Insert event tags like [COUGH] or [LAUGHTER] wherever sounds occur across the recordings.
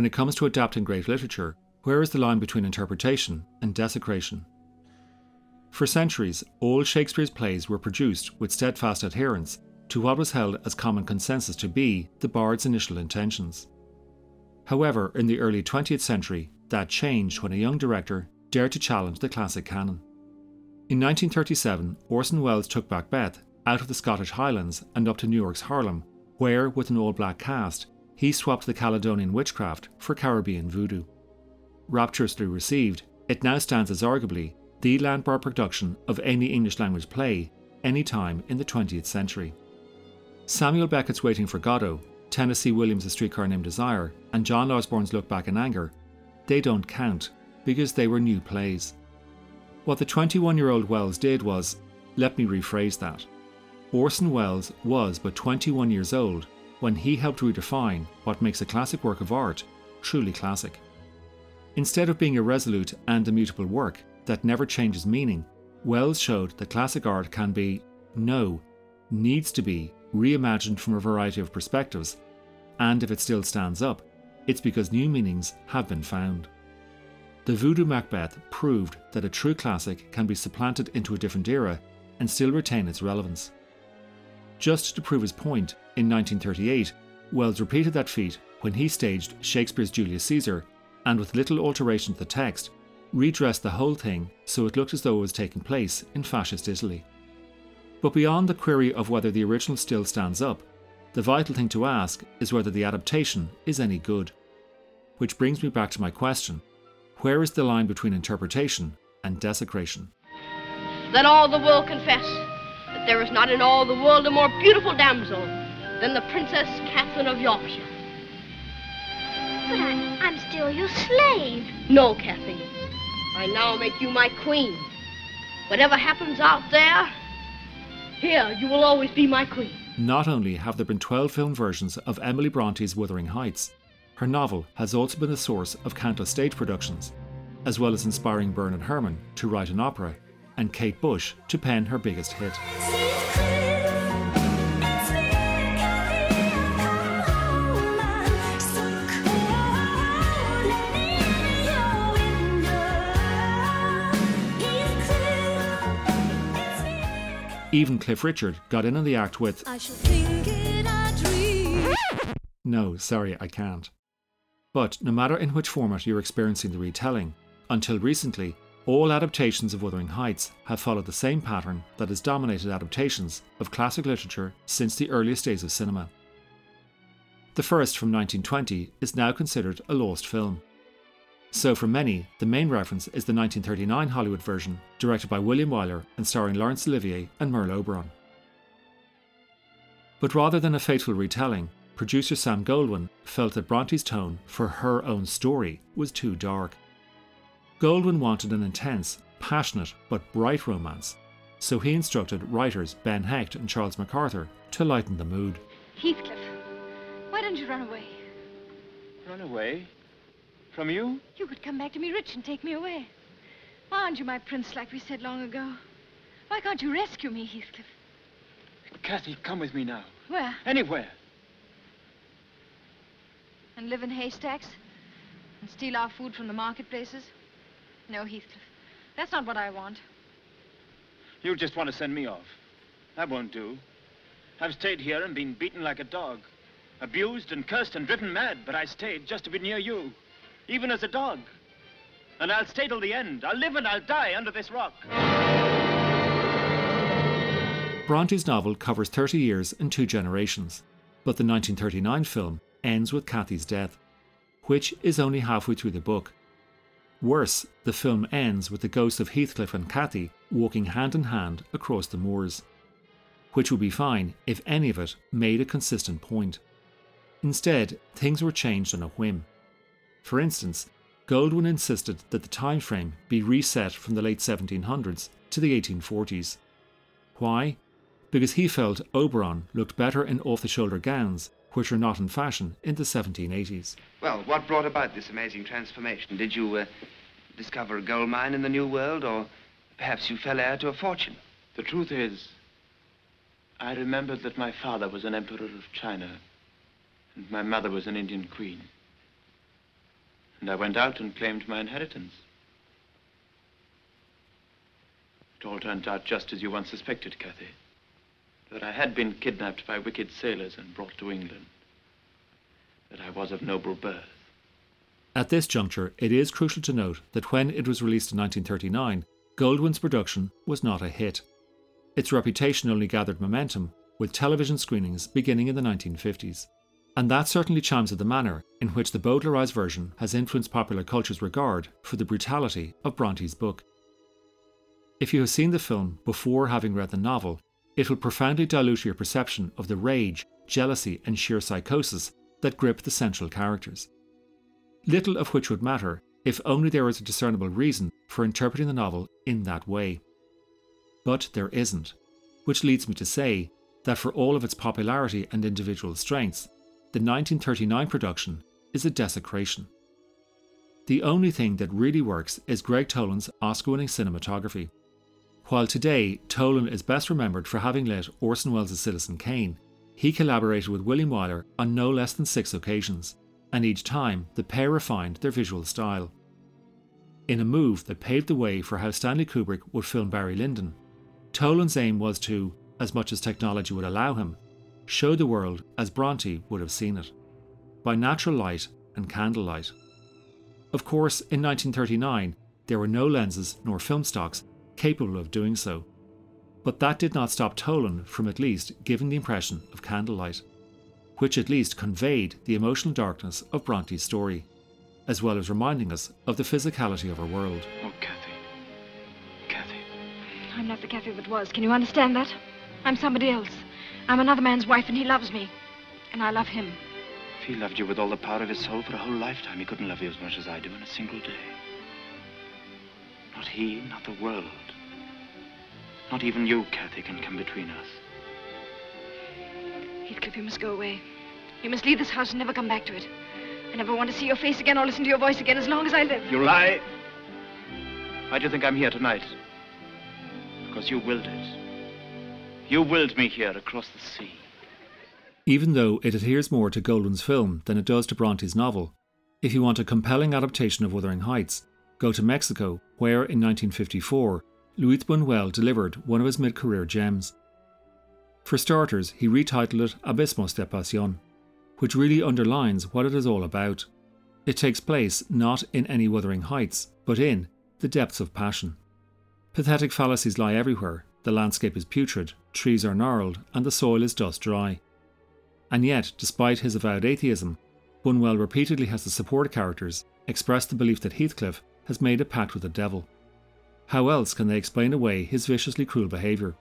when it comes to adapting great literature, where is the line between interpretation and desecration? For centuries, all Shakespeare's plays were produced with steadfast adherence to what was held as common consensus to be the bard's initial intentions. However, in the early 20th century, that changed when a young director dared to challenge the classic canon. In 1937, Orson Welles took Macbeth out of the Scottish Highlands and up to New York's Harlem, where, with an all black cast, he swapped the Caledonian witchcraft for Caribbean voodoo. Rapturously received, it now stands as arguably the landmark production of any English language play any time in the 20th century. Samuel Beckett's Waiting for Godot, Tennessee Williams' A Streetcar Named Desire, and John Osborne's Look Back in Anger, they don't count because they were new plays. What the 21 year old Welles did was, let me rephrase that. Orson Welles was but 21 years old when he helped redefine what makes a classic work of art truly classic. Instead of being irresolute and immutable work that never changes meaning, Welles showed that classic art can be, no, needs to be, reimagined from a variety of perspectives, and if it still stands up, it's because new meanings have been found. The Voodoo Macbeth proved that a true classic can be supplanted into a different era and still retain its relevance. Just to prove his point, in 1938, Welles repeated that feat when he staged Shakespeare's Julius Caesar and, with little alteration to the text, redressed the whole thing so it looked as though it was taking place in fascist Italy. But beyond the query of whether the original still stands up, the vital thing to ask is whether the adaptation is any good. Which brings me back to my question where is the line between interpretation and desecration? Let all the world confess that there is not in all the world a more beautiful damsel than the Princess Catherine of Yorkshire. But I, I'm still your slave. No, Kathy. I now make you my queen. Whatever happens out there, here you will always be my queen. Not only have there been 12 film versions of Emily Bronte's Wuthering Heights, her novel has also been the source of countless stage productions, as well as inspiring Bernard Herrmann to write an opera and Kate Bush to pen her biggest hit. Even Cliff Richard got in on the act with No, sorry, I can't. But no matter in which format you're experiencing the retelling, until recently, all adaptations of Wuthering Heights have followed the same pattern that has dominated adaptations of classic literature since the earliest days of cinema. The first from 1920 is now considered a lost film. So, for many, the main reference is the 1939 Hollywood version, directed by William Wyler and starring Laurence Olivier and Merle Oberon. But rather than a faithful retelling, producer Sam Goldwyn felt that Bronte's tone for her own story was too dark. Goldwyn wanted an intense, passionate, but bright romance, so he instructed writers Ben Hecht and Charles MacArthur to lighten the mood. Heathcliff, why don't you run away? Run away? From you? You could come back to me rich and take me away. Why aren't you my prince like we said long ago? Why can't you rescue me, Heathcliff? Kathy, come with me now. Where? Anywhere. And live in haystacks? And steal our food from the marketplaces? No, Heathcliff. That's not what I want. You just want to send me off. That won't do. I've stayed here and been beaten like a dog. Abused and cursed and driven mad, but I stayed just to be near you. Even as a dog. And I'll stay till the end. I'll live and I'll die under this rock. Bronte's novel covers 30 years and two generations, but the 1939 film ends with Cathy's death, which is only halfway through the book. Worse, the film ends with the ghosts of Heathcliff and Cathy walking hand in hand across the moors, which would be fine if any of it made a consistent point. Instead, things were changed on a whim. For instance, Goldwyn insisted that the time frame be reset from the late 1700s to the 1840s. Why? Because he felt Oberon looked better in off the shoulder gowns, which were not in fashion in the 1780s. Well, what brought about this amazing transformation? Did you uh, discover a gold mine in the New World, or perhaps you fell heir to a fortune? The truth is, I remembered that my father was an emperor of China, and my mother was an Indian queen. And I went out and claimed my inheritance. It all turned out just as you once suspected, Kathy. That I had been kidnapped by wicked sailors and brought to England. That I was of noble birth. At this juncture, it is crucial to note that when it was released in 1939, Goldwyn's production was not a hit. Its reputation only gathered momentum with television screenings beginning in the 1950s. And that certainly chimes with the manner in which the Bowdlerized version has influenced popular culture's regard for the brutality of Bronte's book. If you have seen the film before having read the novel, it will profoundly dilute your perception of the rage, jealousy, and sheer psychosis that grip the central characters. Little of which would matter if only there was a discernible reason for interpreting the novel in that way. But there isn't, which leads me to say that for all of its popularity and individual strengths, the 1939 production is a desecration. The only thing that really works is Gregg Toland's Oscar winning cinematography. While today Toland is best remembered for having lit Orson Welles' Citizen Kane, he collaborated with William Wyler on no less than six occasions, and each time the pair refined their visual style. In a move that paved the way for how Stanley Kubrick would film Barry Lyndon, Toland's aim was to, as much as technology would allow him, show the world as Bronte would have seen it, by natural light and candlelight. Of course, in 1939, there were no lenses nor film stocks capable of doing so. But that did not stop Toland from at least giving the impression of candlelight, which at least conveyed the emotional darkness of Bronte's story, as well as reminding us of the physicality of her world. Oh, Kathy. Kathy. I'm not the Kathy that was. Can you understand that? I'm somebody else. I'm another man's wife, and he loves me. And I love him. If he loved you with all the power of his soul for a whole lifetime, he couldn't love you as much as I do in a single day. Not he, not the world. Not even you, Kathy, can come between us. Heathcliff, you must go away. You must leave this house and never come back to it. I never want to see your face again or listen to your voice again as long as I live. You lie. Why do you think I'm here tonight? Because you willed it. You willed me here across the sea. Even though it adheres more to Goldwyn's film than it does to Bronte's novel, if you want a compelling adaptation of Wuthering Heights, go to Mexico, where in 1954 Luis Buñuel delivered one of his mid career gems. For starters, he retitled it Abismos de Pasión, which really underlines what it is all about. It takes place not in any Wuthering Heights, but in the depths of passion. Pathetic fallacies lie everywhere, the landscape is putrid, trees are gnarled, and the soil is dust dry. And yet, despite his avowed atheism, Buñuel repeatedly has the support characters express the belief that Heathcliff has made a pact with the devil. How else can they explain away his viciously cruel behaviour?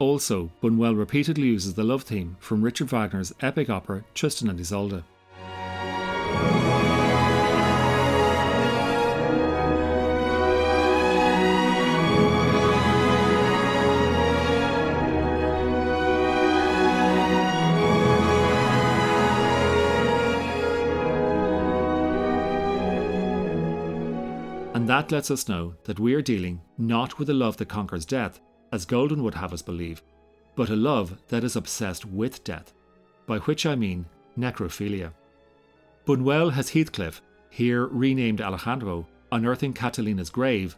Also, Buñuel repeatedly uses the love theme from Richard Wagner's epic opera Tristan and Isolde. And that lets us know that we are dealing not with a love that conquers death, as Goldwyn would have us believe, but a love that is obsessed with death, by which I mean necrophilia. Buñuel has Heathcliff, here renamed Alejandro, unearthing Catalina's grave,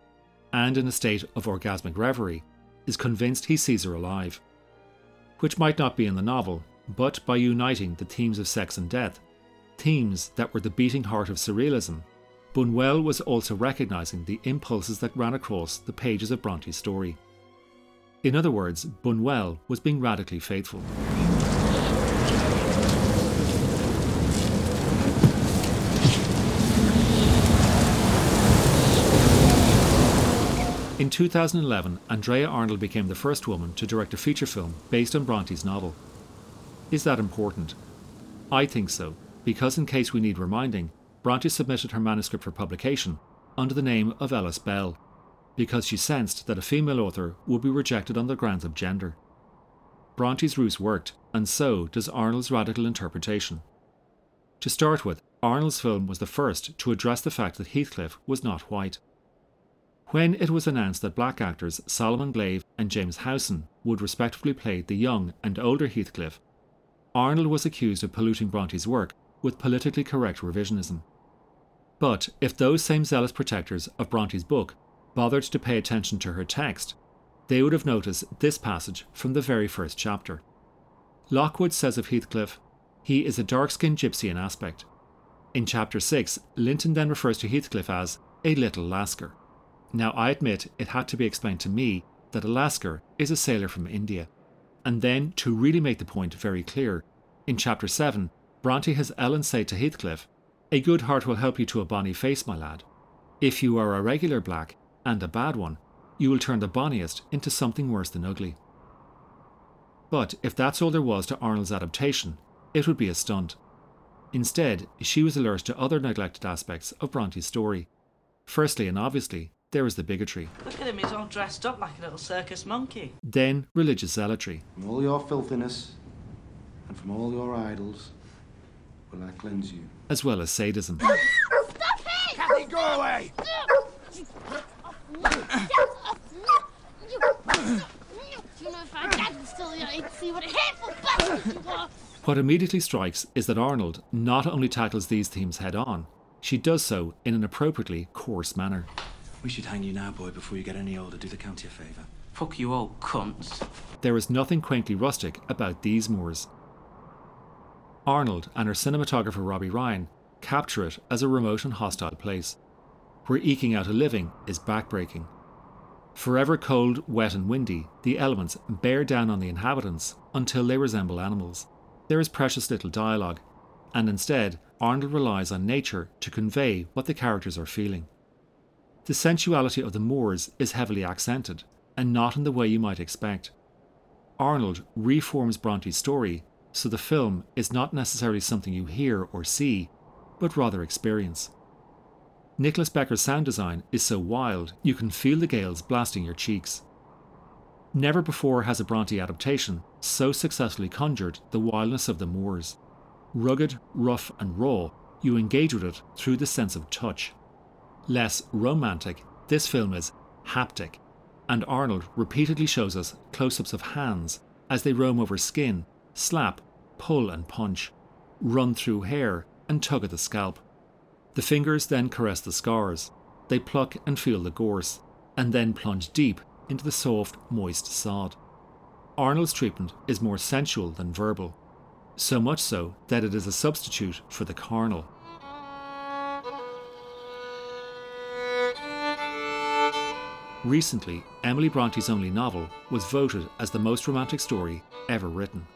and in a state of orgasmic reverie, is convinced he sees her alive. Which might not be in the novel, but by uniting the themes of sex and death, themes that were the beating heart of surrealism, Buñuel was also recognising the impulses that ran across the pages of Bronte's story. In other words, Buñuel was being radically faithful. In 2011, Andrea Arnold became the first woman to direct a feature film based on Bronte's novel. Is that important? I think so, because in case we need reminding, Bronte submitted her manuscript for publication under the name of Ellis Bell, because she sensed that a female author would be rejected on the grounds of gender. Bronte's ruse worked, and so does Arnold's radical interpretation. To start with, Arnold's film was the first to address the fact that Heathcliff was not white. When it was announced that black actors Solomon Glave and James Howson would respectively play the young and older Heathcliff, Arnold was accused of polluting Bronte's work with politically correct revisionism. But if those same zealous protectors of Bronte's book bothered to pay attention to her text, they would have noticed this passage from the very first chapter. Lockwood says of Heathcliff, he is a dark skinned gypsy in aspect. In chapter 6, Linton then refers to Heathcliff as a little Lascar. Now, I admit it had to be explained to me that a Lascar is a sailor from India. And then, to really make the point very clear, in chapter 7, Bronte has Ellen say to Heathcliff, A good heart will help you to a bonny face, my lad. If you are a regular black, and a bad one, you will turn the bonniest into something worse than ugly. But if that's all there was to Arnold's adaptation, it would be a stunt. Instead, she was alert to other neglected aspects of Bronte's story. Firstly and obviously, there is the bigotry. Look at him, he's all dressed up like a little circus monkey. Then, religious zealotry. From all your filthiness and from all your idols will I cleanse you. As well as sadism. [LAUGHS] Stop it! Kathy, go away! You know, if I dad still here, he'd see what a hateful bastard you are. What immediately strikes is that Arnold not only tackles these themes head on, she does so in an appropriately coarse manner. We should hang you now, boy, before you get any older. Do the county a favour. Fuck you old cunts. There is nothing quaintly rustic about these moors. Arnold and her cinematographer Robbie Ryan capture it as a remote and hostile place, where eking out a living is backbreaking. Forever cold, wet, and windy, the elements bear down on the inhabitants until they resemble animals. There is precious little dialogue, and instead, Arnold relies on nature to convey what the characters are feeling. The sensuality of the Moors is heavily accented, and not in the way you might expect. Arnold reforms Bronte's story so the film is not necessarily something you hear or see, but rather experience. Nicolas Becker's sound design is so wild you can feel the gales blasting your cheeks. Never before has a Bronte adaptation so successfully conjured the wildness of the moors. Rugged, rough, and raw, you engage with it through the sense of touch. Less romantic, this film is haptic, and Arnold repeatedly shows us close ups of hands as they roam over skin, slap, pull, and punch, run through hair, and tug at the scalp. The fingers then caress the scars, they pluck and feel the gorse, and then plunge deep into the soft, moist sod. Arnold's treatment is more sensual than verbal, so much so that it is a substitute for the carnal. Recently, Emily Bronte's only novel was voted as the most romantic story ever written.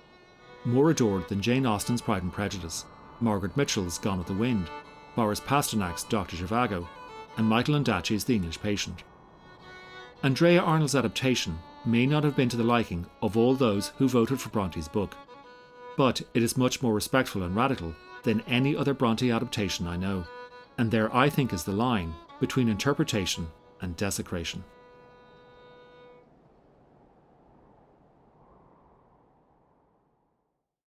More adored than Jane Austen's Pride and Prejudice, Margaret Mitchell's Gone with the Wind, Boris Pasternak's Dr. Zhivago, and Michael Ondaatje's The English Patient. Andrea Arnold's adaptation may not have been to the liking of all those who voted for Bronte's book, but it is much more respectful and radical than any other Bronte adaptation I know, and there I think is the line between interpretation and desecration.